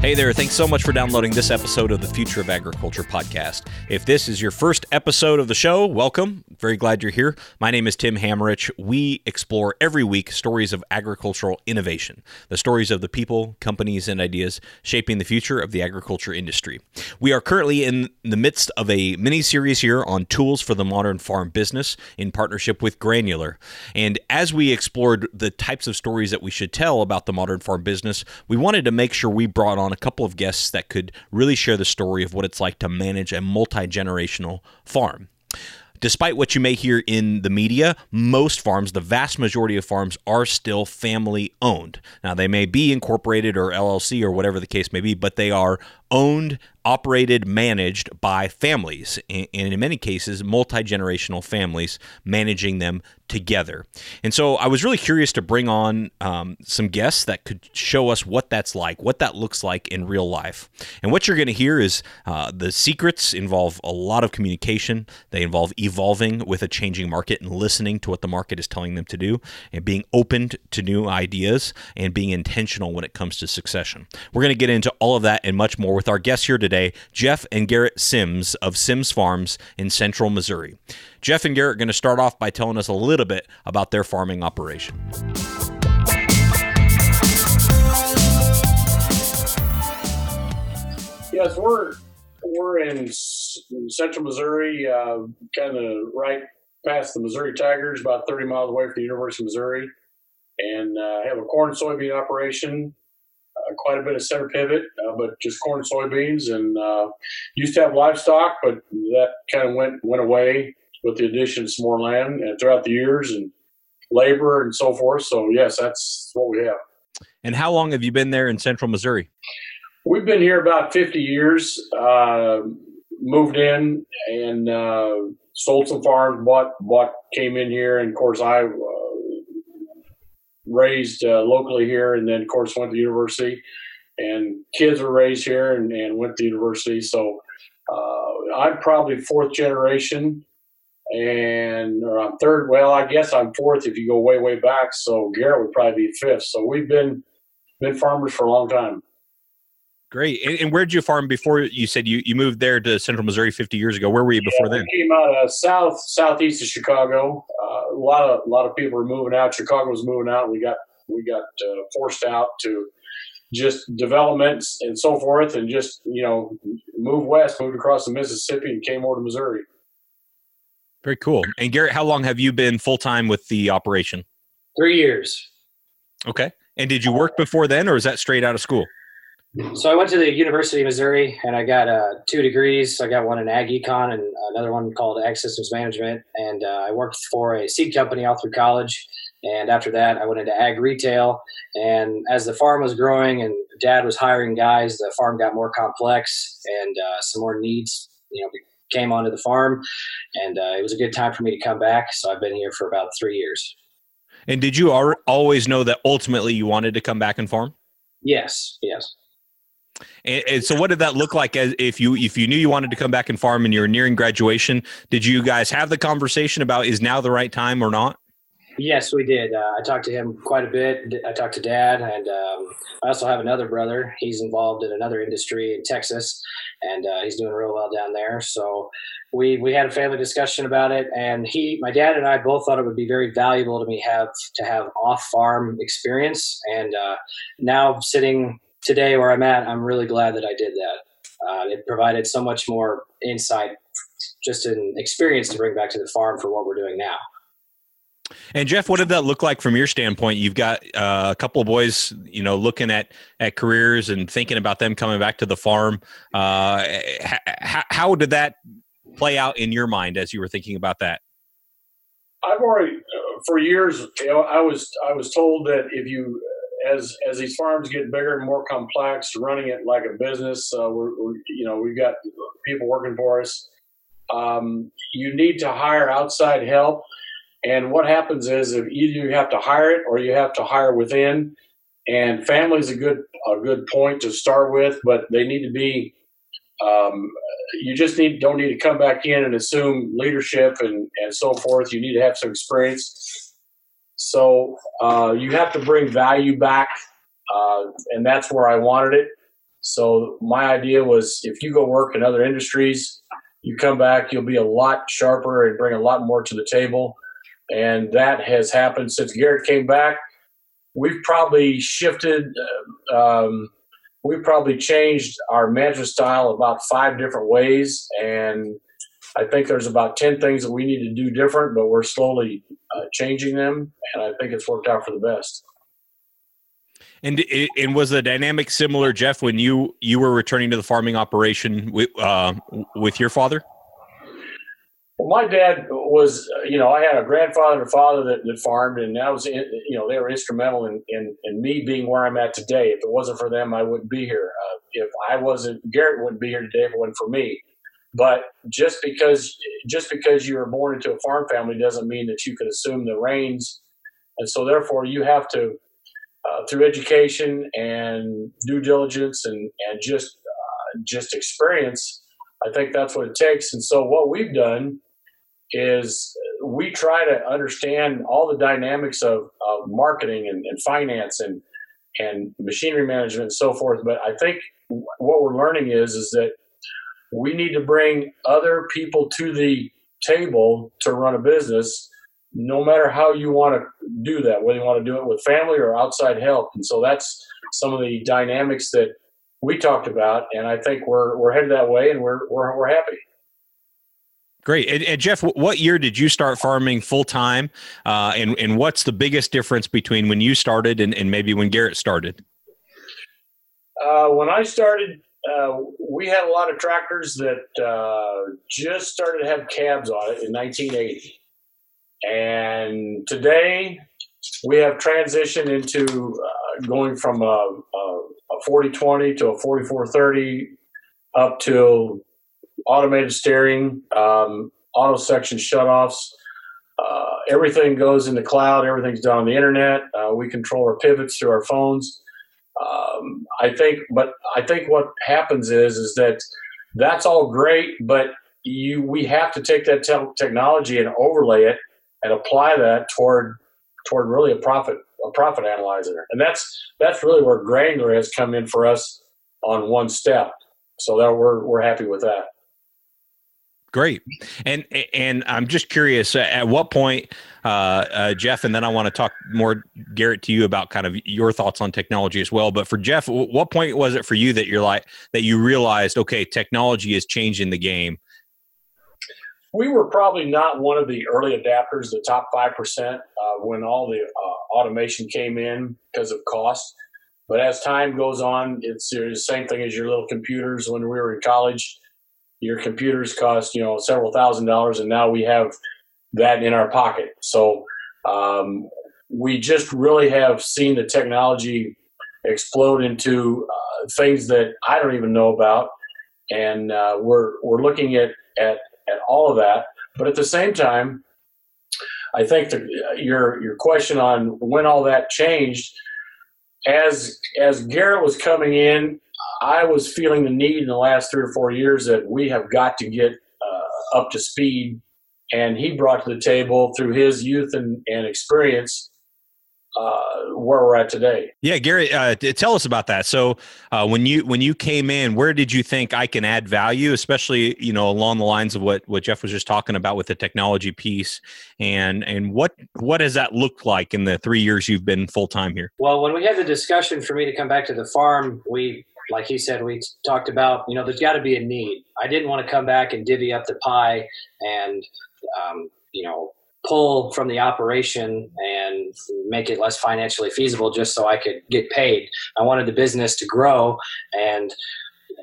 Hey there, thanks so much for downloading this episode of the Future of Agriculture podcast. If this is your first episode of the show, welcome. Very glad you're here. My name is Tim Hammerich. We explore every week stories of agricultural innovation, the stories of the people, companies, and ideas shaping the future of the agriculture industry. We are currently in the midst of a mini series here on tools for the modern farm business in partnership with Granular. And as we explored the types of stories that we should tell about the modern farm business, we wanted to make sure we brought on a couple of guests that could really share the story of what it's like to manage a multi generational farm. Despite what you may hear in the media, most farms, the vast majority of farms, are still family owned. Now, they may be incorporated or LLC or whatever the case may be, but they are owned, operated, managed by families, and in many cases, multi generational families managing them together. And so I was really curious to bring on um, some guests that could show us what that's like, what that looks like in real life. And what you're going to hear is uh, the secrets involve a lot of communication, they involve evolving with a changing market and listening to what the market is telling them to do, and being open to new ideas and being intentional when it comes to succession. We're going to get into all of that and much more with our guests here today, Jeff and Garrett Sims of Sims Farms in central Missouri. Jeff and Garrett are going to start off by telling us a little bit about their farming operation. Yes, we're we're in central Missouri, uh, kind of right past the Missouri Tigers, about 30 miles away from the University of Missouri, and uh, have a corn soybean operation quite a bit of center pivot, uh, but just corn soybeans. And uh, used to have livestock, but that kind of went went away with the addition of some more land and throughout the years and labor and so forth. So yes, that's what we have. And how long have you been there in Central Missouri? We've been here about 50 years. Uh, moved in and uh, sold some farms, bought bought came in here, and of course I raised uh, locally here, and then of course went to university. And kids were raised here and, and went to university. So uh, I'm probably fourth generation, and or I'm third. Well, I guess I'm fourth if you go way way back. So Garrett would probably be fifth. So we've been been farmers for a long time. Great. And, and where did you farm before you said you, you moved there to Central Missouri 50 years ago? Where were you before yeah, then? came out of south, southeast of Chicago. Uh, a lot of, a lot of people were moving out. Chicago was moving out. We got, we got uh, forced out to just developments and so forth and just, you know, moved west, moved across the Mississippi and came over to Missouri. Very cool. And Garrett, how long have you been full time with the operation? Three years. Okay. And did you work before then or is that straight out of school? So I went to the University of Missouri and I got uh, two degrees. I got one in ag econ and another one called ag systems management. And uh, I worked for a seed company all through college. And after that, I went into ag retail. And as the farm was growing and dad was hiring guys, the farm got more complex and uh, some more needs, you know, came onto the farm. And uh, it was a good time for me to come back. So I've been here for about three years. And did you always know that ultimately you wanted to come back and farm? Yes, yes. And, and, so, what did that look like? As if you if you knew you wanted to come back and farm and you're nearing graduation, did you guys have the conversation about is now the right time or not? Yes, we did. Uh, I talked to him quite a bit. I talked to Dad, and um, I also have another brother. He's involved in another industry in Texas, and uh, he's doing real well down there. So we we had a family discussion about it, and he, my dad, and I both thought it would be very valuable to me have to have off farm experience. And uh, now sitting today where I'm at, I'm really glad that I did that. Uh, it provided so much more insight, just an experience to bring back to the farm for what we're doing now. And Jeff, what did that look like from your standpoint? You've got uh, a couple of boys, you know, looking at at careers and thinking about them coming back to the farm. Uh, how, how did that play out in your mind as you were thinking about that? I've already, uh, for years, you know, I was I was told that if you as as these farms get bigger and more complex, running it like a business, uh, we're, we're, you know we've got people working for us. um, you need to hire outside help. And what happens is if either you have to hire it or you have to hire within. And family is a good a good point to start with, but they need to be. Um, you just need don't need to come back in and assume leadership and and so forth. You need to have some experience. So uh, you have to bring value back, uh, and that's where I wanted it. So my idea was if you go work in other industries, you come back, you'll be a lot sharper and bring a lot more to the table. And that has happened since Garrett came back. We've probably shifted, uh, um, we've probably changed our management style about five different ways. And I think there's about 10 things that we need to do different, but we're slowly uh, changing them. And I think it's worked out for the best. And and was the dynamic similar, Jeff, when you you were returning to the farming operation with uh, with your father? Well, my dad was, you know, I had a grandfather and father that, that farmed, and that was, you know, they were instrumental in, in, in, me being where I'm at today. If it wasn't for them, I wouldn't be here. Uh, if I wasn't, Garrett wouldn't be here today if it wasn't for me. But just because just because you were born into a farm family doesn't mean that you can assume the reins, and so therefore you have to uh, through education and due diligence and and just uh, just experience. I think that's what it takes. And so what we've done is we try to understand all the dynamics of, of marketing and, and finance and and machinery management and so forth. But I think what we're learning is is that we need to bring other people to the table to run a business no matter how you want to do that, whether you want to do it with family or outside help. And so that's some of the dynamics that we talked about, and I think we're we're headed that way, and we're we're we're happy. Great, and, and Jeff, what year did you start farming full time, uh, and and what's the biggest difference between when you started and, and maybe when Garrett started? Uh, when I started, uh, we had a lot of tractors that uh, just started to have cabs on it in 1980. And today we have transitioned into uh, going from a, a, a 4020 to a 4430 up to automated steering, um, auto section shutoffs. Uh, everything goes in the cloud. Everything's done on the internet. Uh, we control our pivots through our phones. Um, I think, but I think what happens is is that that's all great, but you we have to take that te- technology and overlay it and apply that toward toward really a profit a profit analyzer. And that's that's really where granular has come in for us on one step. So that we're we're happy with that. Great, and and I'm just curious at what point, uh, uh, Jeff, and then I want to talk more, Garrett, to you about kind of your thoughts on technology as well. But for Jeff, what point was it for you that you're like that you realized, okay, technology is changing the game, we were probably not one of the early adapters, the top 5%, uh, when all the uh, automation came in because of cost. But as time goes on, it's the same thing as your little computers. When we were in college, your computers cost, you know, several thousand dollars, and now we have that in our pocket. So um, we just really have seen the technology explode into uh, things that I don't even know about. And uh, we're, we're looking at, at and all of that. But at the same time, I think the, your your question on when all that changed, as as Garrett was coming in, I was feeling the need in the last three or four years that we have got to get uh, up to speed. And he brought to the table through his youth and, and experience uh, where we're at today. Yeah, Gary, uh, tell us about that. So, uh, when you when you came in, where did you think I can add value, especially you know along the lines of what what Jeff was just talking about with the technology piece, and and what what has that looked like in the three years you've been full time here? Well, when we had the discussion for me to come back to the farm, we like he said, we talked about you know there's got to be a need. I didn't want to come back and divvy up the pie and um, you know pull from the operation and make it less financially feasible just so I could get paid. I wanted the business to grow, and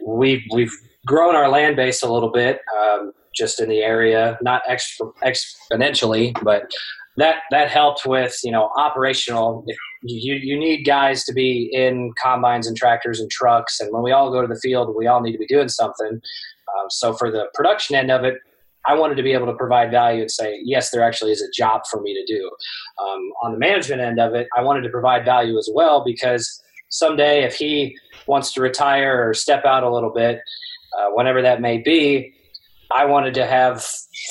we've we've grown our land base a little bit um, just in the area, not ex- exponentially, but that that helped with you know operational. You you need guys to be in combines and tractors and trucks, and when we all go to the field, we all need to be doing something. Um, so for the production end of it, I wanted to be able to provide value and say, yes, there actually is a job for me to do. Um, on the management end of it, I wanted to provide value as well because someday if he wants to retire or step out a little bit, uh, whenever that may be, I wanted to have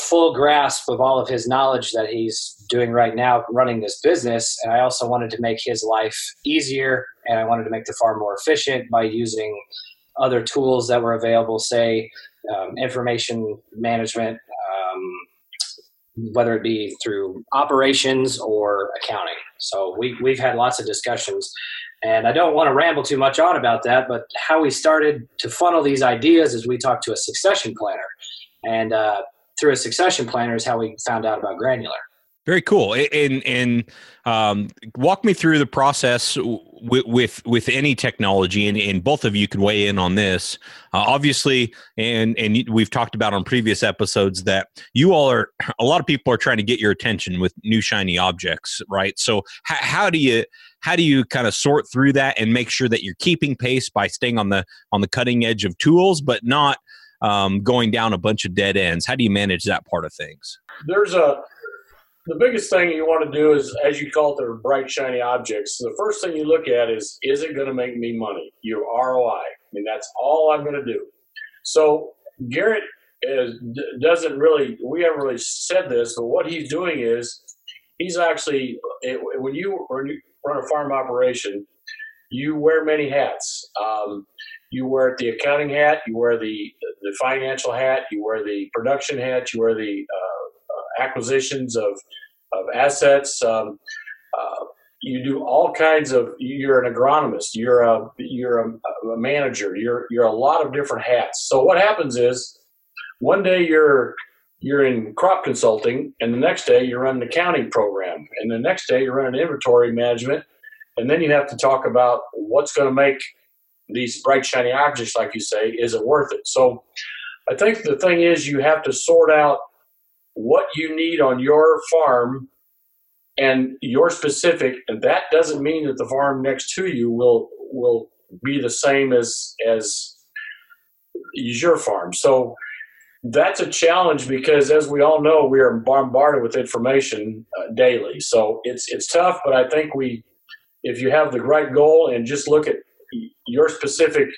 full grasp of all of his knowledge that he's doing right now running this business. And I also wanted to make his life easier and I wanted to make the farm more efficient by using other tools that were available, say um, information management, um, whether it be through operations or accounting. So we, we've had lots of discussions. And I don't want to ramble too much on about that, but how we started to funnel these ideas is we talked to a succession planner. And uh, through a succession planner is how we found out about granular. Very cool. And and um, walk me through the process with with, with any technology, and, and, both of you can weigh in on this. Uh, obviously, and and we've talked about on previous episodes that you all are a lot of people are trying to get your attention with new shiny objects, right? So how, how do you how do you kind of sort through that and make sure that you're keeping pace by staying on the on the cutting edge of tools, but not um, going down a bunch of dead ends? How do you manage that part of things? There's a the biggest thing you want to do is, as you call it, they're bright, shiny objects. The first thing you look at is, is it going to make me money? Your ROI. I mean, that's all I'm going to do. So Garrett is, doesn't really, we haven't really said this, but what he's doing is he's actually, when you, when you run a farm operation, you wear many hats. Um, you wear the accounting hat, you wear the the financial hat, you wear the production hat, you wear the uh, acquisitions of, of assets. Um, uh, you do all kinds of. You're an agronomist. You're a you're a, a, manager. You're you're a lot of different hats. So what happens is, one day you're you're in crop consulting, and the next day you're run an accounting program, and the next day you run an inventory management, and then you have to talk about what's going to make these bright shiny objects, like you say, is it worth it? So, I think the thing is you have to sort out what you need on your farm and your specific and that doesn't mean that the farm next to you will will be the same as as your farm so that's a challenge because as we all know we are bombarded with information uh, daily so it's it's tough but i think we if you have the right goal and just look at your specific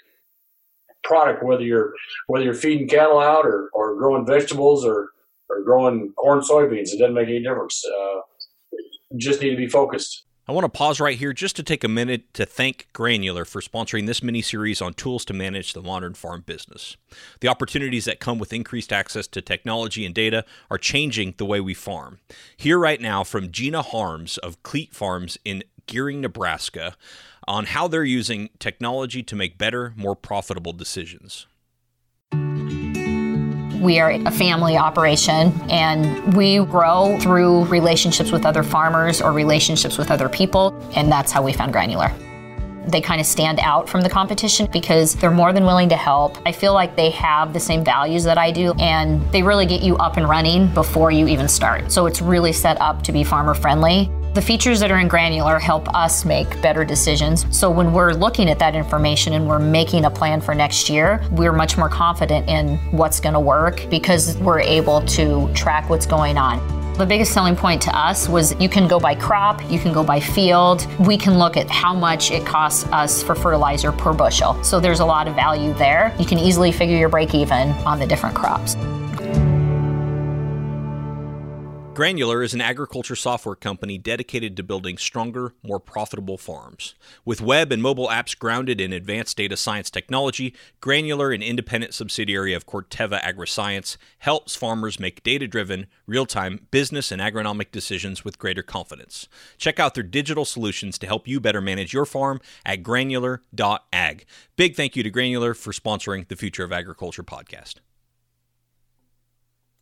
product whether you're whether you're feeding cattle out or, or growing vegetables or or growing corn, soybeans. It doesn't make any difference. Uh, just need to be focused. I want to pause right here just to take a minute to thank Granular for sponsoring this mini series on tools to manage the modern farm business. The opportunities that come with increased access to technology and data are changing the way we farm. Here, right now, from Gina Harms of Cleat Farms in Gering, Nebraska, on how they're using technology to make better, more profitable decisions. We are a family operation and we grow through relationships with other farmers or relationships with other people, and that's how we found Granular they kind of stand out from the competition because they're more than willing to help. I feel like they have the same values that I do and they really get you up and running before you even start. So it's really set up to be farmer friendly. The features that are in Granular help us make better decisions. So when we're looking at that information and we're making a plan for next year, we're much more confident in what's going to work because we're able to track what's going on. The biggest selling point to us was you can go by crop, you can go by field. We can look at how much it costs us for fertilizer per bushel. So there's a lot of value there. You can easily figure your break even on the different crops. Granular is an agriculture software company dedicated to building stronger, more profitable farms. With web and mobile apps grounded in advanced data science technology, Granular, an independent subsidiary of Corteva Agriscience, helps farmers make data driven, real time business and agronomic decisions with greater confidence. Check out their digital solutions to help you better manage your farm at granular.ag. Big thank you to Granular for sponsoring the Future of Agriculture podcast.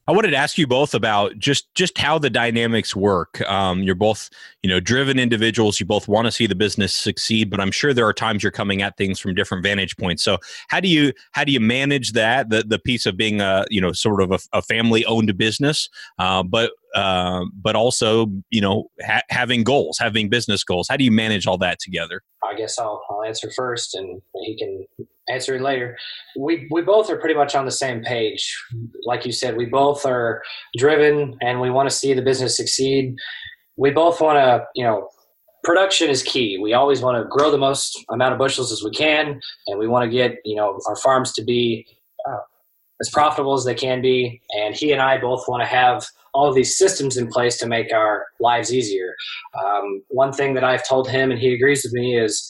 I wanted to ask you both about just just how the dynamics work. Um, you're both, you know, driven individuals. You both want to see the business succeed, but I'm sure there are times you're coming at things from different vantage points. So how do you how do you manage that the the piece of being a you know sort of a, a family owned business, uh, but uh, but also you know ha- having goals, having business goals. How do you manage all that together? I guess I'll I'll answer first, and he can answering later. We we both are pretty much on the same page. Like you said, we both are driven and we want to see the business succeed. We both want to, you know, production is key. We always want to grow the most amount of bushels as we can, and we want to get, you know, our farms to be uh, as profitable as they can be. And he and I both want to have all of these systems in place to make our lives easier. Um, one thing that I've told him, and he agrees with me, is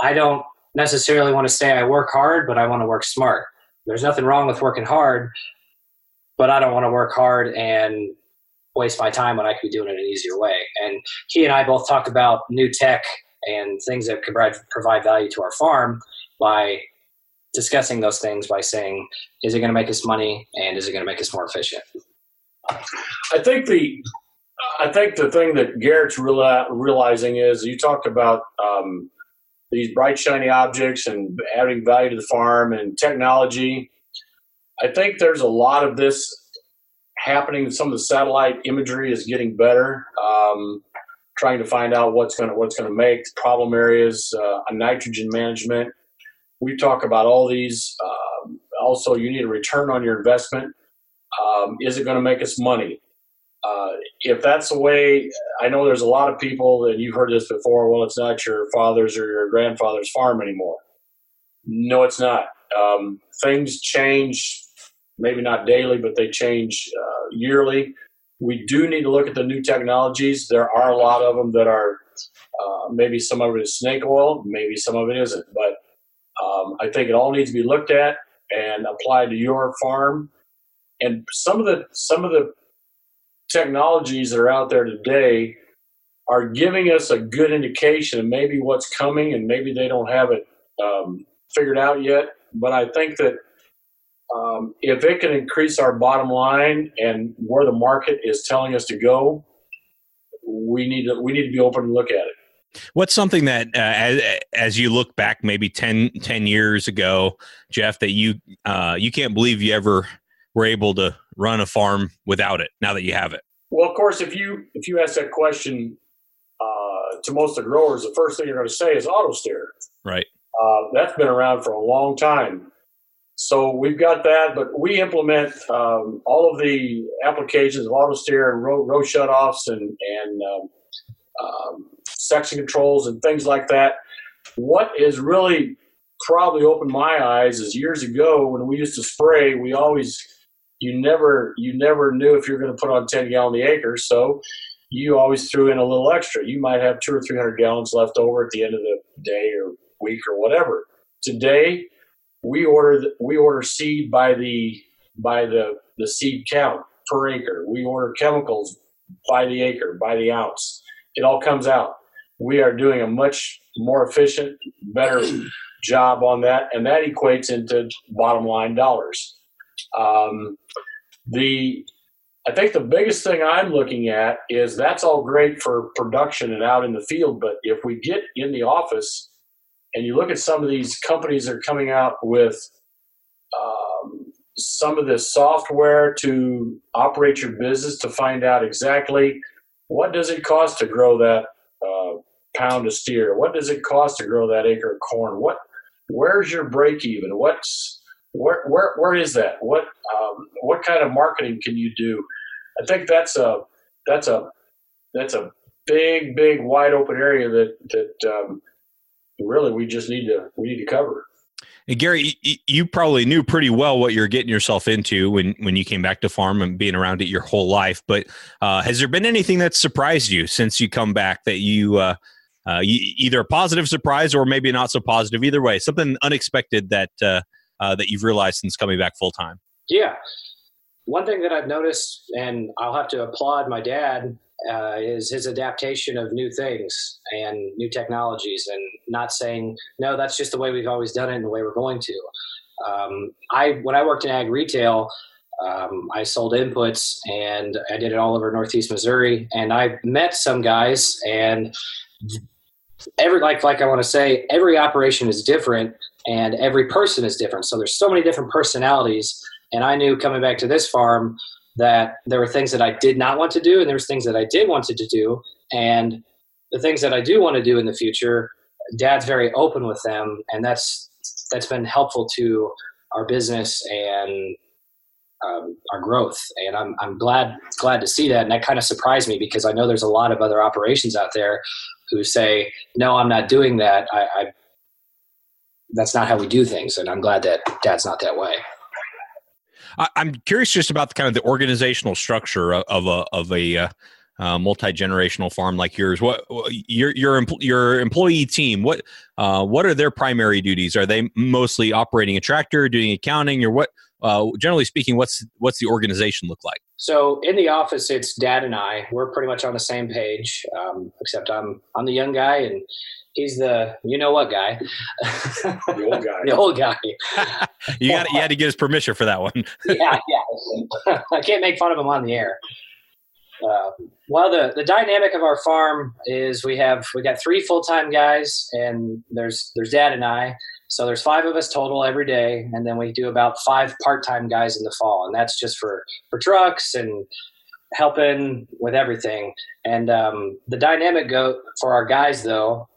I don't necessarily want to say I work hard, but I want to work smart. There's nothing wrong with working hard, but I don't want to work hard and waste my time when I could be doing it an easier way. And he and I both talk about new tech and things that could provide, provide value to our farm by discussing those things by saying, is it going to make us money and is it going to make us more efficient? I think the I think the thing that Garrett's realizing is you talked about um, these bright shiny objects and adding value to the farm and technology. I think there's a lot of this happening. Some of the satellite imagery is getting better. Um, trying to find out what's going to what's going to make problem areas, uh, nitrogen management. We talk about all these. Um, also, you need a return on your investment. Um, is it going to make us money? Uh, if that's the way, I know there's a lot of people that you've heard this before. Well, it's not your father's or your grandfather's farm anymore. No, it's not. Um, things change, maybe not daily, but they change uh, yearly. We do need to look at the new technologies. There are a lot of them that are uh, maybe some of it is snake oil, maybe some of it isn't. But um, I think it all needs to be looked at and applied to your farm. And some of the some of the technologies that are out there today are giving us a good indication of maybe what's coming, and maybe they don't have it um, figured out yet. But I think that um, if it can increase our bottom line and where the market is telling us to go, we need to we need to be open to look at it. What's something that, uh, as, as you look back, maybe 10, 10 years ago, Jeff, that you uh, you can't believe you ever were able to run a farm without it now that you have it? Well, of course, if you if you ask that question uh, to most of the growers, the first thing you're going to say is auto steer. Right. Uh, that's been around for a long time. So we've got that, but we implement um, all of the applications of auto steer and row, row shutoffs and and um, um, section controls and things like that. What is really probably opened my eyes is years ago when we used to spray, we always you never you never knew if you were going to put on 10 gallon the acre so you always threw in a little extra. You might have two or three hundred gallons left over at the end of the day or week or whatever. Today we order we order seed by the by the the seed count per acre. We order chemicals by the acre by the ounce. It all comes out. We are doing a much more efficient better job on that and that equates into bottom line dollars um, the I think the biggest thing I'm looking at is that's all great for production and out in the field, but if we get in the office and you look at some of these companies that are coming out with um, some of this software to operate your business to find out exactly what does it cost to grow that uh, pound of steer, what does it cost to grow that acre of corn, what where's your break even, what's where where where is that? What um, what kind of marketing can you do? I think that's a that's a that's a big big wide open area that that um, really we just need to we need to cover. And Gary, you probably knew pretty well what you're getting yourself into when, when you came back to farm and being around it your whole life. But uh, has there been anything that surprised you since you come back that you, uh, uh, either a positive surprise or maybe not so positive? Either way, something unexpected that uh, that you've realized since coming back full time? Yeah. One thing that I've noticed, and I'll have to applaud my dad, uh, is his adaptation of new things and new technologies, and not saying no, that's just the way we've always done it and the way we're going to. Um, I when I worked in ag retail, um, I sold inputs and I did it all over Northeast Missouri, and I met some guys and every like like I want to say every operation is different and every person is different. So there's so many different personalities. And I knew coming back to this farm that there were things that I did not want to do, and there was things that I did wanted to do. And the things that I do want to do in the future, Dad's very open with them, and that's that's been helpful to our business and um, our growth. And I'm, I'm glad glad to see that. And that kind of surprised me because I know there's a lot of other operations out there who say, "No, I'm not doing that. I, I that's not how we do things." And I'm glad that Dad's not that way. I'm curious just about the kind of the organizational structure of a of a uh, uh, multi generational farm like yours. What your your your employee team? What uh, what are their primary duties? Are they mostly operating a tractor, doing accounting, or what? Uh, generally speaking, what's what's the organization look like? So in the office, it's Dad and I. We're pretty much on the same page, um, except I'm I'm the young guy and he's the you know what guy, the old guy. the old guy. you got you had to get his permission for that one. yeah, yeah. I can't make fun of him on the air. Uh, well, the the dynamic of our farm is we have we got three full time guys, and there's there's Dad and I. So there's five of us total every day, and then we do about five part time guys in the fall, and that's just for for trucks and helping with everything. And um, the dynamic go for our guys though,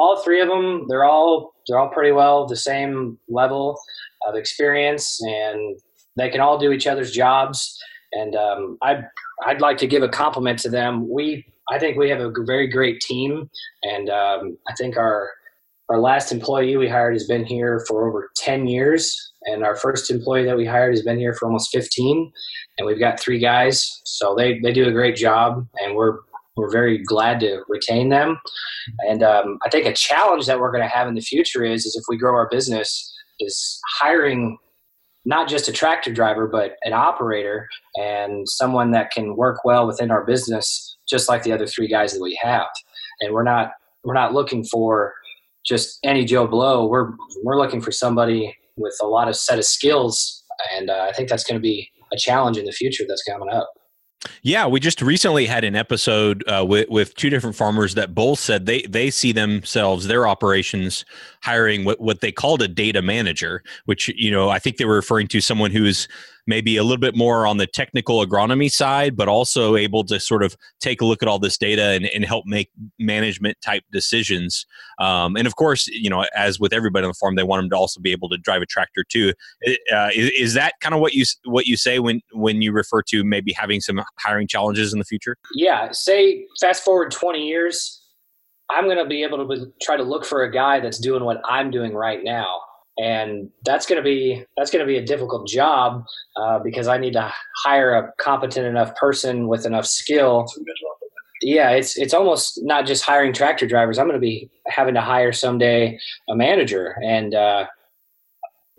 all three of them, they're all they're all pretty well the same level of experience, and they can all do each other's jobs. And um, I I'd like to give a compliment to them. We, I think we have a very great team, and um, I think our our last employee we hired has been here for over ten years, and our first employee that we hired has been here for almost fifteen. And we've got three guys, so they they do a great job, and we're we're very glad to retain them. And um, I think a challenge that we're going to have in the future is is if we grow our business is hiring not just a tractor driver, but an operator and someone that can work well within our business, just like the other three guys that we have. And we're not we're not looking for just any Joe Blow. We're we're looking for somebody with a lot of set of skills, and uh, I think that's going to be a challenge in the future that's coming up. Yeah, we just recently had an episode uh, with with two different farmers that both said they they see themselves their operations hiring what what they called a data manager, which you know I think they were referring to someone who's maybe a little bit more on the technical agronomy side, but also able to sort of take a look at all this data and, and help make management type decisions. Um, and of course, you know, as with everybody on the farm, they want them to also be able to drive a tractor too. Uh, is, is, that kind of what you what you say when when you refer to maybe having some hiring challenges in the future? Yeah. Say fast forward twenty years. I'm going to be able to try to look for a guy that's doing what I'm doing right now and that's going to be that's going to be a difficult job uh, because I need to hire a competent enough person with enough skill. Yeah, it's it's almost not just hiring tractor drivers. I'm going to be having to hire someday a manager. And uh,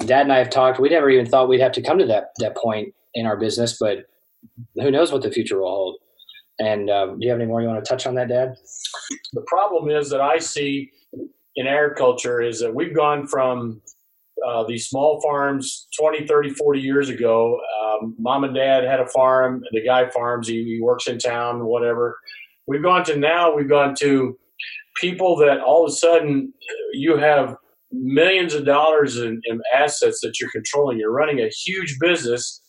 Dad and I have talked. We never even thought we'd have to come to that that point in our business, but who knows what the future will hold. And uh, do you have any more you want to touch on that, Dad? The problem is that I see in agriculture is that we've gone from uh, these small farms 20, 30, 40 years ago. Um, mom and dad had a farm. The guy farms. He, he, works in town, whatever. We've gone to now, we've gone to people that all of a sudden you have millions of dollars in, in assets that you're controlling. You're running a huge business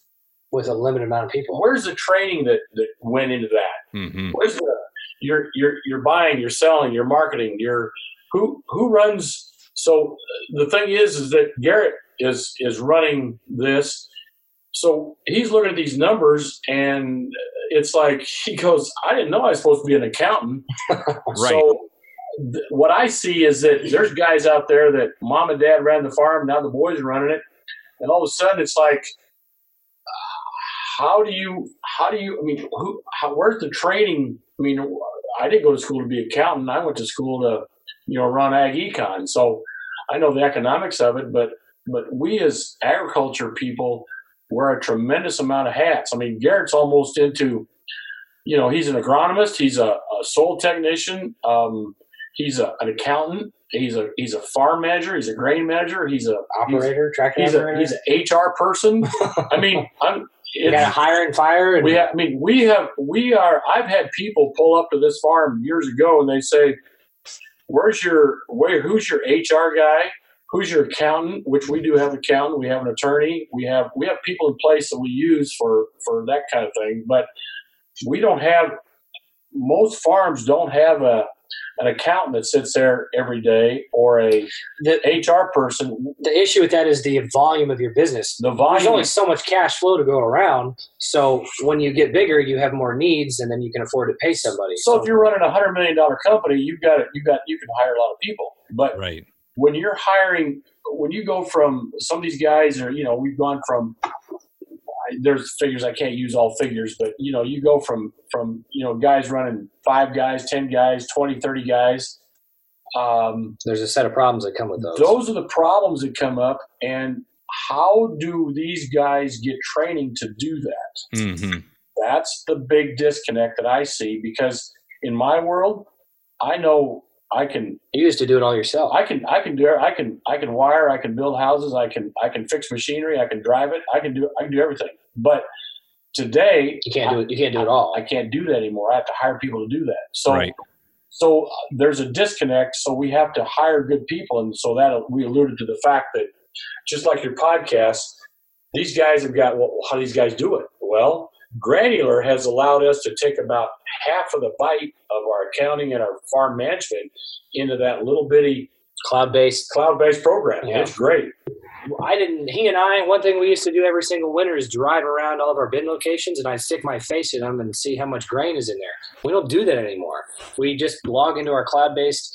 with a limited amount of people. Where's the training that, that went into that? Mm-hmm. Where's the you're you're you're buying, you're selling, you're marketing, you're who who runs so uh, the thing is, is that Garrett is is running this. So he's looking at these numbers, and it's like he goes, "I didn't know I was supposed to be an accountant." right. So th- what I see is that there's guys out there that mom and dad ran the farm, now the boys are running it, and all of a sudden it's like, uh, how do you, how do you? I mean, who, how, where's the training? I mean, I didn't go to school to be an accountant. I went to school to you know, run ag econ. So I know the economics of it, but but we as agriculture people wear a tremendous amount of hats. I mean, Garrett's almost into, you know, he's an agronomist, he's a, a soil technician, um, he's a, an accountant, he's a he's a farm manager, he's a grain manager, he's a operator, he's, tractor he's operator. A, he's an HR person. I mean, I'm. You got to hire and fire. And- we, have, I mean, we have, we are. I've had people pull up to this farm years ago, and they say, where's your where who's your HR guy? Who's your accountant? Which we do have an accountant. We have an attorney. We have we have people in place that we use for for that kind of thing. But we don't have most farms don't have a an accountant that sits there every day or a The, HR person. the issue with that is the volume of your business. The volume. There's volume. only so much cash flow to go around. So when you get bigger, you have more needs, and then you can afford to pay somebody. So if you're running a hundred million dollar company, you've got it. You got you can hire a lot of people. But Right. when you're hiring, when you go from some of these guys are, you know, we've gone from. I- There's figures I can't use all figures, but you know, you go from from you know guys running five guys, ten guys, 20, 30 guys. Um, There's a set of problems that come with those. those are the problems that come up, and how do these guys get training to do that? hmm That's the big disconnect that I see because in my world, I know I can You used to do it all yourself. I can I can do I can I can wire, I can build houses, I can I can fix machinery, I can drive it, I can do I can do everything. But today You can't do it. You can't do it all. I can't do that anymore. I have to hire people to do that. So Right. so uh, there's a disconnect. So we have to hire good people, and so that we alluded to the fact that just like your podcast, these guys have got well, how do these guys do it? Well, Granular has allowed us to take about half of the bite of our accounting and our farm management into that little bitty Cloud based. cloud-based program. Yeah. It's great. I didn't. He and I. One thing we used to do every single winter is drive around all of our bin locations, and I'd stick my face in them and see how much grain is in there. We don't do that anymore. We just log into our cloud-based,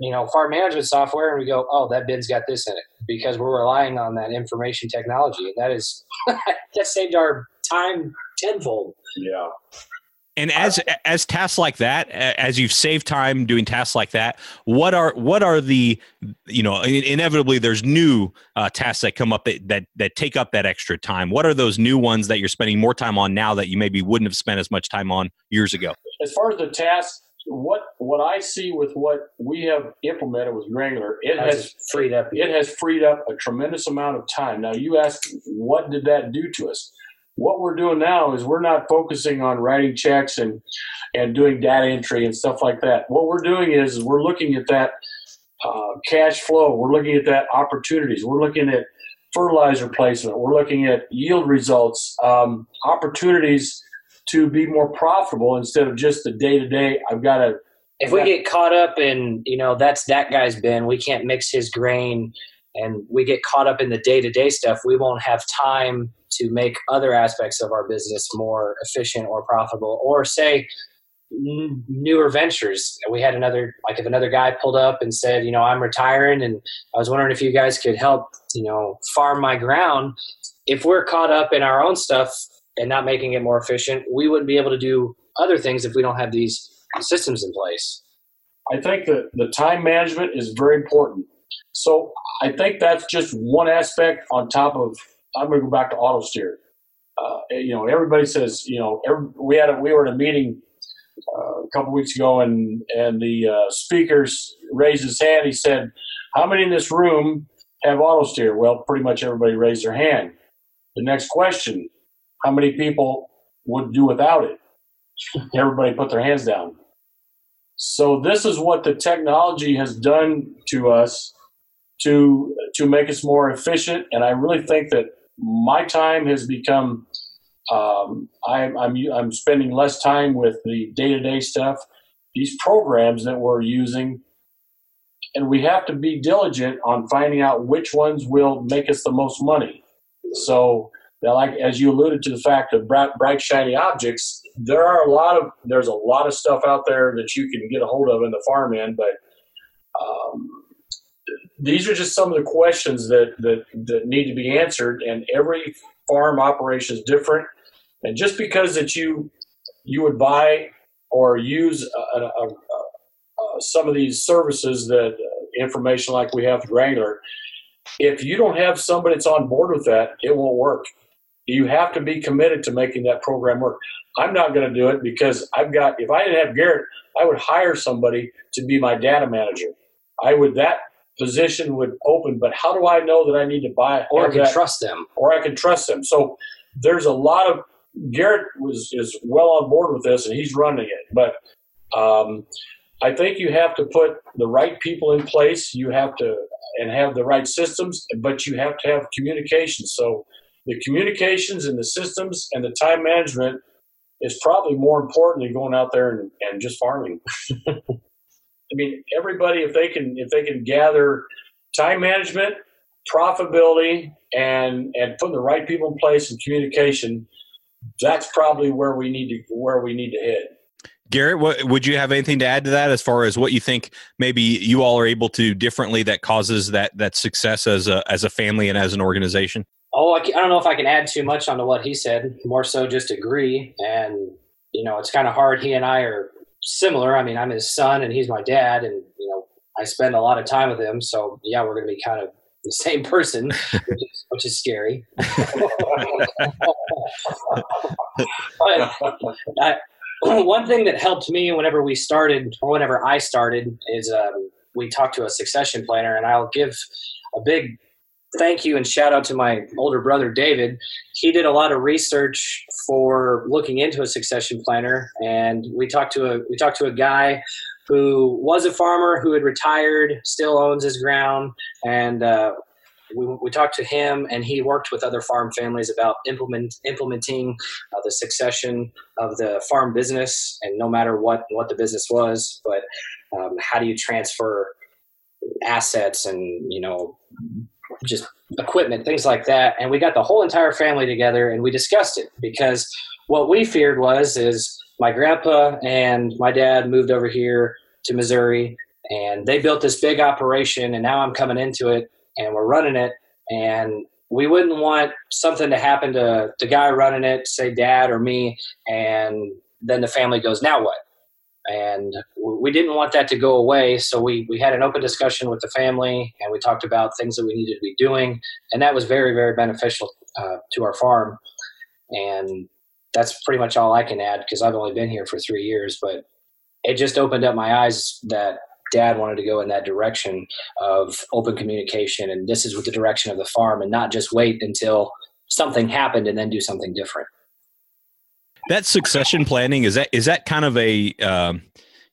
you know, farm management software, and we go, "Oh, that bin's got this in it," because we're relying on that information technology, and that is that saved our time tenfold. Yeah. And as as tasks like that, as you've saved time doing tasks like that, what are what are the you know in- inevitably there's new uh, tasks that come up that, that that take up that extra time. What are those new ones that you're spending more time on now that you maybe wouldn't have spent as much time on years ago? As far as the tasks, what what I see with what we have implemented with Granular, it has has freed up. it has freed up a tremendous amount of time. Now, you ask, what did that do to us? What we're doing now is we're not focusing on writing checks and and doing data entry and stuff like that. What we're doing is, is we're looking at that uh, cash flow. We're looking at that opportunities. We're looking at fertilizer placement. We're looking at yield results, um, opportunities to be more profitable instead of just the day to day. I've got to if we get caught up in you know that's that guy's bin we can't mix his grain and we get caught up in the day-to-day stuff we won't have time to make other aspects of our business more efficient or profitable or say n- newer ventures we had another like if another guy pulled up and said you know i'm retiring and i was wondering if you guys could help you know farm my ground if we're caught up in our own stuff and not making it more efficient we wouldn't be able to do other things if we don't have these systems in place. I think that the time management is very important. So I think that's just one aspect on top of. I'm going to go back to auto steer. Uh, you know, everybody says you know every, we had a, we were in a meeting uh, a couple weeks ago, and and the uh, speakers raised his hand. He said, "How many in this room have auto steer?" Well, pretty much everybody raised their hand. The next question: How many people would do without it? Everybody put their hands down. So this is what the technology has done to us to to make us more efficient, and I really think that my time has become. Um, I'm I'm I'm spending less time with the day to day stuff. These programs that we're using, and we have to be diligent on finding out which ones will make us the most money. So, like as you alluded to the fact of bright, bright shiny objects, there are a lot of there's a lot of stuff out there that you can get a hold of in the farm end, but um, these are just some of the questions that, that that need to be answered, and every farm operation is different. And just because that you you would buy or use a, a, a, some of these services that uh, information like we have with Granular, if you don't have somebody that's on board with that, it won't work. You have to be committed to making that program work. I'm not going to do it because I've got. If I didn't have Garrett, I would hire somebody to be my data manager. I would that position would open, but how do I know that I need to buy Or have can that, trust them. or I can trust them? So there's a lot of Garrett was is well on board with this and he's running it, but um, I think you have to put the right people in place. You have to and have the right systems, but you have to have communication. So the communications and the systems and the time management is probably more important than going out there and, and just farming. I mean, everybody if they can if they can gather time management, profitability, and and putting the right people in place and communication, that's probably where we need to where we need to head. Garrett, what, would you have anything to add to that as far as what you think maybe you all are able to differently that causes that that success as a as a family and as an organization? Oh, I, I don't know if I can add too much onto what he said. More so, just agree. And you know, it's kind of hard. He and I are similar. I mean, I'm his son and he's my dad, and you know, I spend a lot of time with him. So yeah, we're going to be kind of the same person, which is, which is scary. but I, one thing that helped me whenever we started, or whenever I started, is um, we talked to a succession planner, and I'll give a big thank you and shout out to my older brother David. He did a lot of research for looking into a succession planner, and we talked to a we talked to a guy who was a farmer who had retired, still owns his ground, and uh, we, we talked to him, and he worked with other farm families about implement, implementing uh, the succession of the farm business, and no matter what what the business was, but um, how do you transfer assets and you know just equipment, things like that. And we got the whole entire family together and we discussed it because what we feared was is my grandpa and my dad moved over here to Missouri and they built this big operation and now I'm coming into it and we're running it and we wouldn't want something to happen to the guy running it, say dad or me, and then the family goes, now what? And we didn't want that to go away so we, we had an open discussion with the family and we talked about things that we needed to be doing and that was very very beneficial uh, to our farm. And that's pretty much all i can add because i've only been here for three years but it just opened up my eyes that dad wanted to go in that direction of open communication and this is with the direction of the farm and not just wait until something happened and then do something different that succession planning is that is that kind of a um,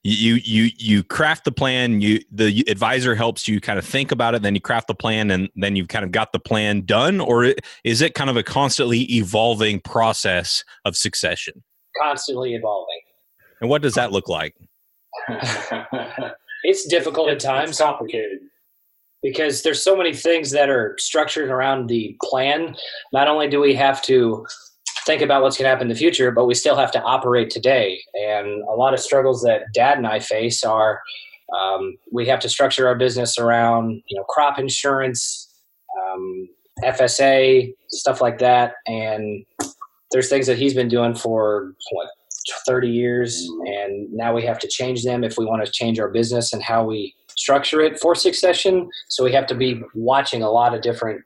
you you you craft the plan you the advisor helps you kind of think about it then you craft the plan and then you've kind of got the plan done? Or is it kind of a constantly evolving process of succession? Constantly evolving. And what does that look like? It's difficult it's, at times. It's complicated. Because there's so many things that are structured around the plan. Not only do we have to think about what's going to happen in the future, but we still have to operate today. And a lot of struggles that Dad and I face are um, we have to structure our business around you know crop insurance, um, FSA, stuff like that. And there's things that he's been doing for what 30 years, and now we have to change them if we want to change our business and how we structure it for succession. So we have to be watching a lot of different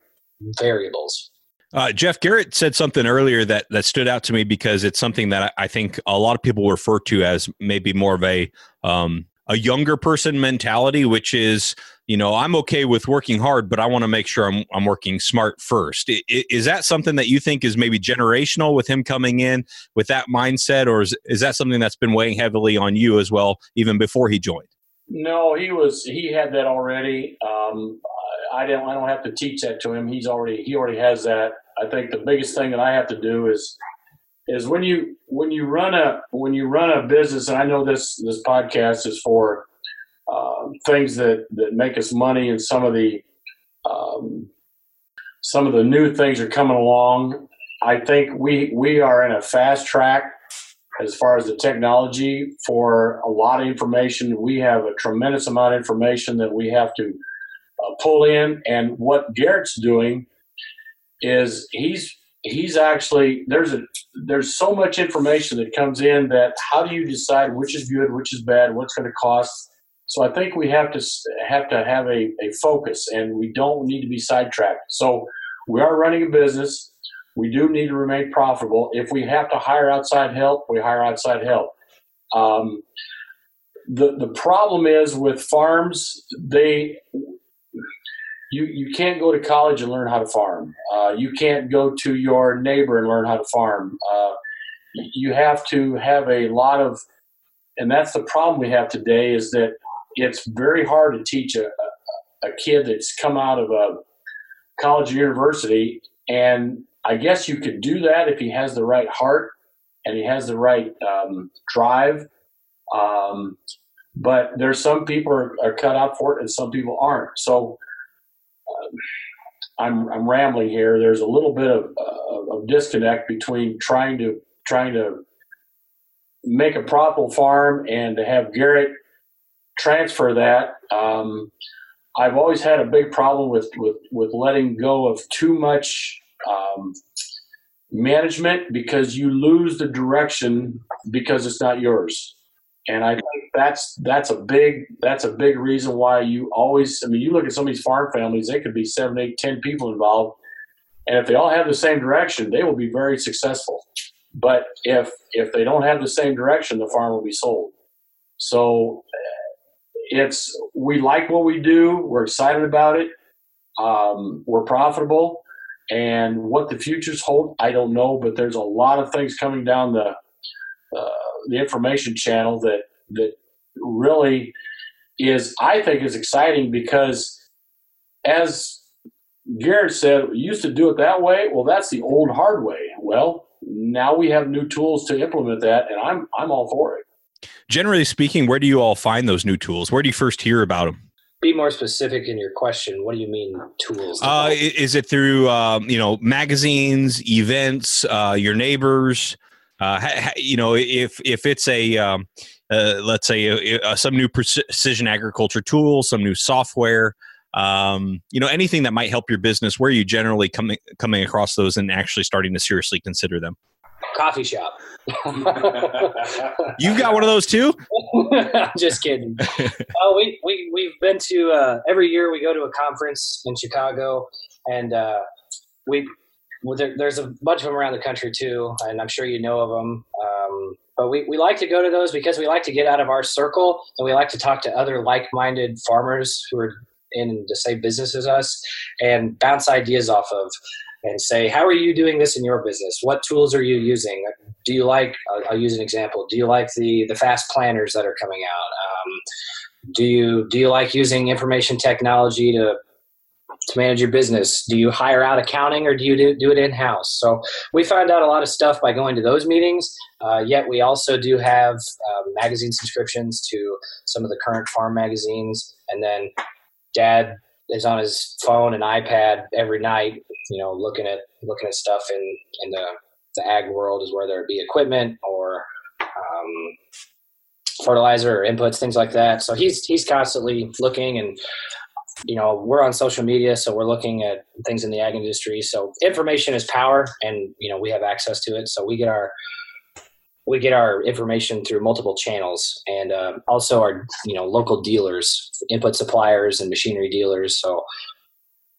variables. Uh, Jeff Garrett said something earlier that that stood out to me because it's something that I, I think a lot of people refer to as maybe more of a um, a younger person mentality, which is you know I'm okay with working hard, but I want to make sure I'm I'm working smart first. Is that something that you think is maybe generational with him coming in with that mindset, or is is that something that's been weighing heavily on you as well, even before he joined? No, he was he had that already. Um, I don't I don't have to teach that to him. He's already he already has that. I think the biggest thing that I have to do is is when you when you run a when you run a business, and I know this this podcast is for uh, things that that make us money, and some of the um, some of the new things are coming along. I think we we are in a fast track as far as the technology for a lot of information. We have a tremendous amount of information that we have to pull in. And what Garrett's doing is he's he's actually there's a there's so much information that comes in that how do you decide which is good, which is bad, what's going to cost. So I think we have to have to have a, a focus, and we don't need to be sidetracked. So we are running a business. We do need to remain profitable. If we have to hire outside help, we hire outside help. Um, the the problem is with farms, they you you can't go to college and learn how to farm. Uh, you can't go to your neighbor and learn how to farm. Uh, you have to have a lot of, and that's the problem we have today is that it's very hard to teach a, a, kid that's come out of a college or university. And I guess you could do that if he has the right heart and he has the right um, drive. Um, but there's some people are, are cut out for it and some people aren't. So I'm, I'm rambling here. There's a little bit of, uh, of disconnect between trying to trying to make a profitable farm and to have Garrett transfer that. Um, I've always had a big problem with, with, with letting go of too much um, management because you lose the direction because it's not yours. And I think that's that's a big that's a big reason why you always I mean you look at some of these farm families, they could be seven, eight, ten people involved. And if they all have the same direction, they will be very successful. But if if they don't have the same direction, the farm will be sold. So it's we like what we do. We're excited about it. Um, we're profitable, and what the futures hold, I don't know. But there's a lot of things coming down the uh, the information channel that that really is, I think, is exciting because as Garrett said, we used to do it that way. Well, that's the old hard way. Well, now we have new tools to implement that, and I'm I'm all for it. Generally speaking, where do you all find those new tools? Where do you first hear about them? Be more specific in your question. What do you mean tools? Uh, is it through um, you know magazines, events, uh, your neighbors? Uh, you know, if if it's a um, uh, let's say a, a, some new precision agriculture tool, some new software, um, you know, anything that might help your business. Where are you generally coming coming across those and actually starting to seriously consider them? Coffee shop. you got one of those too? just kidding. Oh, we we we've been to uh, every year. We go to a conference in Chicago, and uh, we well, there, there's a bunch of them around the country too, and I'm sure you know of them. Um, but we, we like to go to those because we like to get out of our circle and we like to talk to other like-minded farmers who are in the same business as us and bounce ideas off of and say, how are you doing this in your business? What tools are you using? Do you like? I'll, I'll use an example. Do you like the the fast planters that are coming out? Um, do you do you like using information technology to to manage your business? Do you hire out accounting or do you do, do it in house? So we find out a lot of stuff by going to those meetings. Uh, yet we also do have uh, magazine subscriptions to some of the current farm magazines, and then Dad is on his phone and iPad every night, you know, looking at looking at stuff in in the the ag world, is whether it be equipment or um, fertilizer or inputs, things like that. So he's he's constantly looking and you know we're on social media so we're looking at things in the ag industry. So information is power and you know we have access to it. So we get our we get our information through multiple channels and uh, also our you know local dealers input suppliers and machinery dealers. So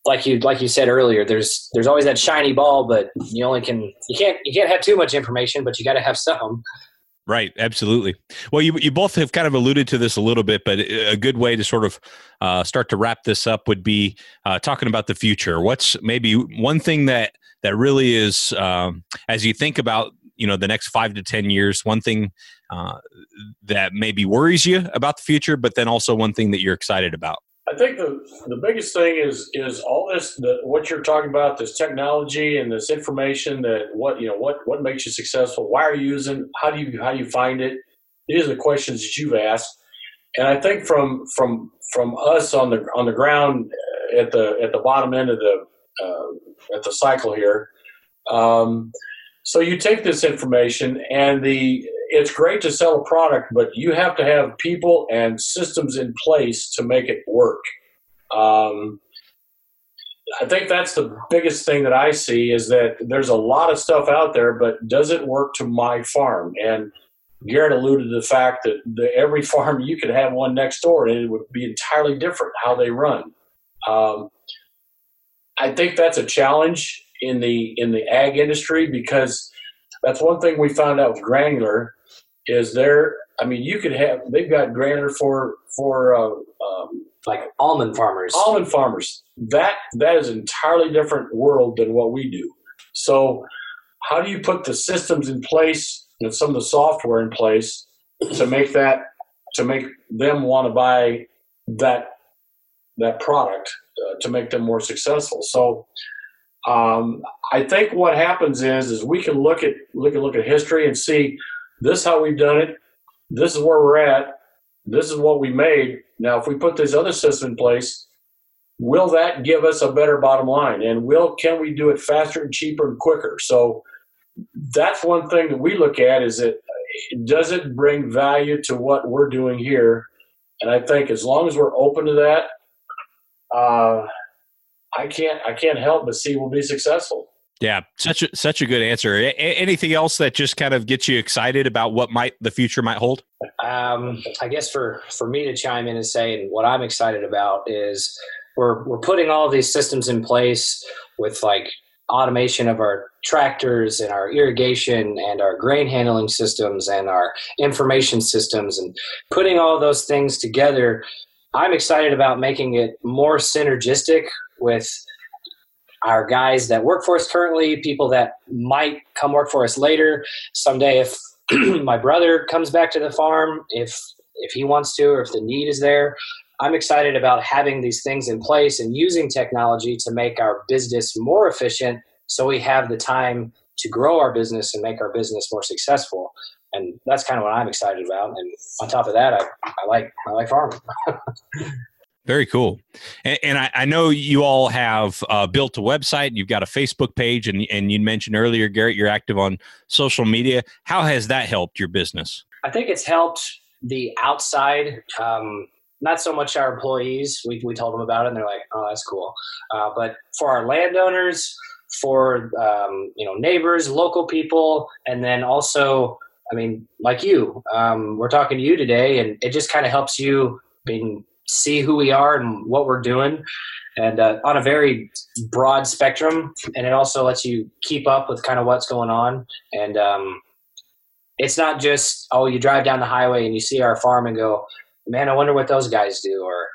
like you like you said earlier there's there's always that shiny ball but you only can you can't you can't have too much information but you got to have some Right, absolutely. Well, you you both have kind of alluded to this a little bit, but a good way to sort of uh, start to wrap this up would be uh, talking about the future. What's maybe one thing that that really is um, as you think about you know the next five to ten years, one thing uh, that maybe worries you about the future, but then also one thing that you're excited about. I think the the biggest thing is is all this the, what you're talking about this technology and this information that what you know what what makes you successful why are you using how do you how do you find it? These are the questions that you've asked. And I think from from from us on the on the ground uh, at the at the bottom end of the uh, at the cycle here um, so you take this information and the it's great to sell a product, but you have to have people and systems in place to make it work. Um, I think that's the biggest thing that I see is that there's a lot of stuff out there, but does it work to my farm? And Garrett alluded to the fact that the, every farm you could have one next door and it would be entirely different how they run. Um, I think that's a challenge in the in the ag industry because that's one thing we found out with granular is there. I mean, you could have they've got granular for for uh, um, like almond farmers. Almond farmers. That that is an entirely different world than what we do. So, how do you put the systems in place and some of the software in place to make that to make them want to buy that that product uh, to make them more successful? So, um, I think what happens is is we can look at look at look at history and see this is how we've done it. This is where we're at. this is what we made. Now, if we put this other system in place, will that give us a better bottom line? And will can we do it faster and cheaper and quicker? So that's one thing that we look at is that does it bring value to what we're doing here? And I think as long as we're open to that, uh, I can't I can't help but see we'll be successful. Yeah, such a such a good answer. A- anything else that just kind of gets you excited about what might the future might hold? Um, I guess for for me to chime in and say what I'm excited about is we're we're putting all these systems in place with like automation of our tractors and our irrigation and our grain handling systems and our information systems and putting all those things together i'm excited about making it more synergistic with our guys that work for us currently people that might come work for us later someday if my brother comes back to the farm if if he wants to or if the need is there I'm excited about having these things in place and using technology to make our business more efficient so we have the time to grow our business and make our business more successful. And that's kind of what I'm excited about. And on top of that, I, I like I like farming. Very cool. And, and I, I, know you all have uh, built a website. You've got a Facebook page, and and you mentioned earlier, Garrett, you're active on social media. How has that helped your business? I think it's helped the outside. Um, not so much our employees. We, we told them about it and they're like, oh, that's cool. Uh, but for our landowners, for um, you know neighbors, local people, and then also, I mean, like you, um, we're talking to you today, and it just kind of helps you being, see who we are and what we're doing, and uh, on a very broad spectrum, and it also lets you keep up with kind of what's going on, and um, it's not just oh you drive down the highway and you see our farm and go man, I wonder what those guys do, or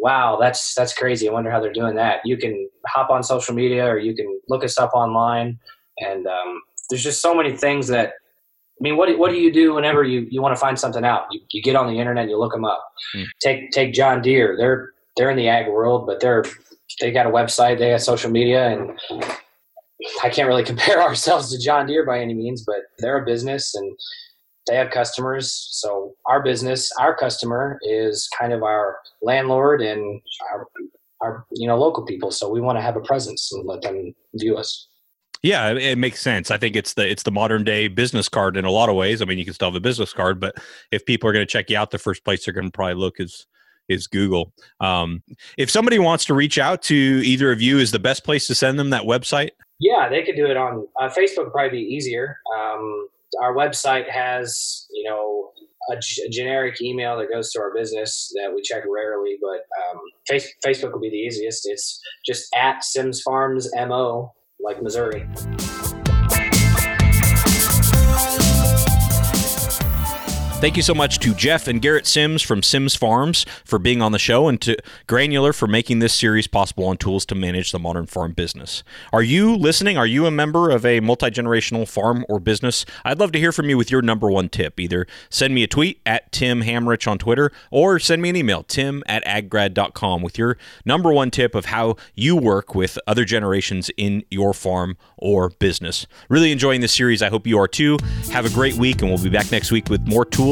wow, that's that's crazy. I wonder how they're doing that. You can hop on social media, or you can look us up online, and um, there's just so many things that. I mean, what do, what do you do whenever you, you want to find something out? You, you get on the internet, you look them up. Mm. Take take John Deere. They're they're in the ag world, but they're they got a website, they got social media, and I can't really compare ourselves to John Deere by any means, but they're a business and they have customers. So our business, our customer is kind of our landlord and our, our you know local people. So we want to have a presence and let them view us. Yeah, it makes sense. I think it's the it's the modern day business card in a lot of ways. I mean, you can still have a business card, but if people are going to check you out, the first place they're going to probably look is is Google. Um, if somebody wants to reach out to either of you, is the best place to send them that website? Yeah, they could do it on uh, Facebook. Probably be easier. Um, our website has you know a, g- a generic email that goes to our business that we check rarely, but um, face- Facebook will be the easiest. It's just at Sims Farms Mo, like Missouri. Thank you so much to Jeff and Garrett Sims from Sims Farms for being on the show and to Granular for making this series possible on tools to manage the modern farm business. Are you listening? Are you a member of a multi generational farm or business? I'd love to hear from you with your number one tip. Either send me a tweet at Tim Hammerich on Twitter or send me an email, tim at aggrad.com, with your number one tip of how you work with other generations in your farm or business. Really enjoying this series. I hope you are too. Have a great week, and we'll be back next week with more tools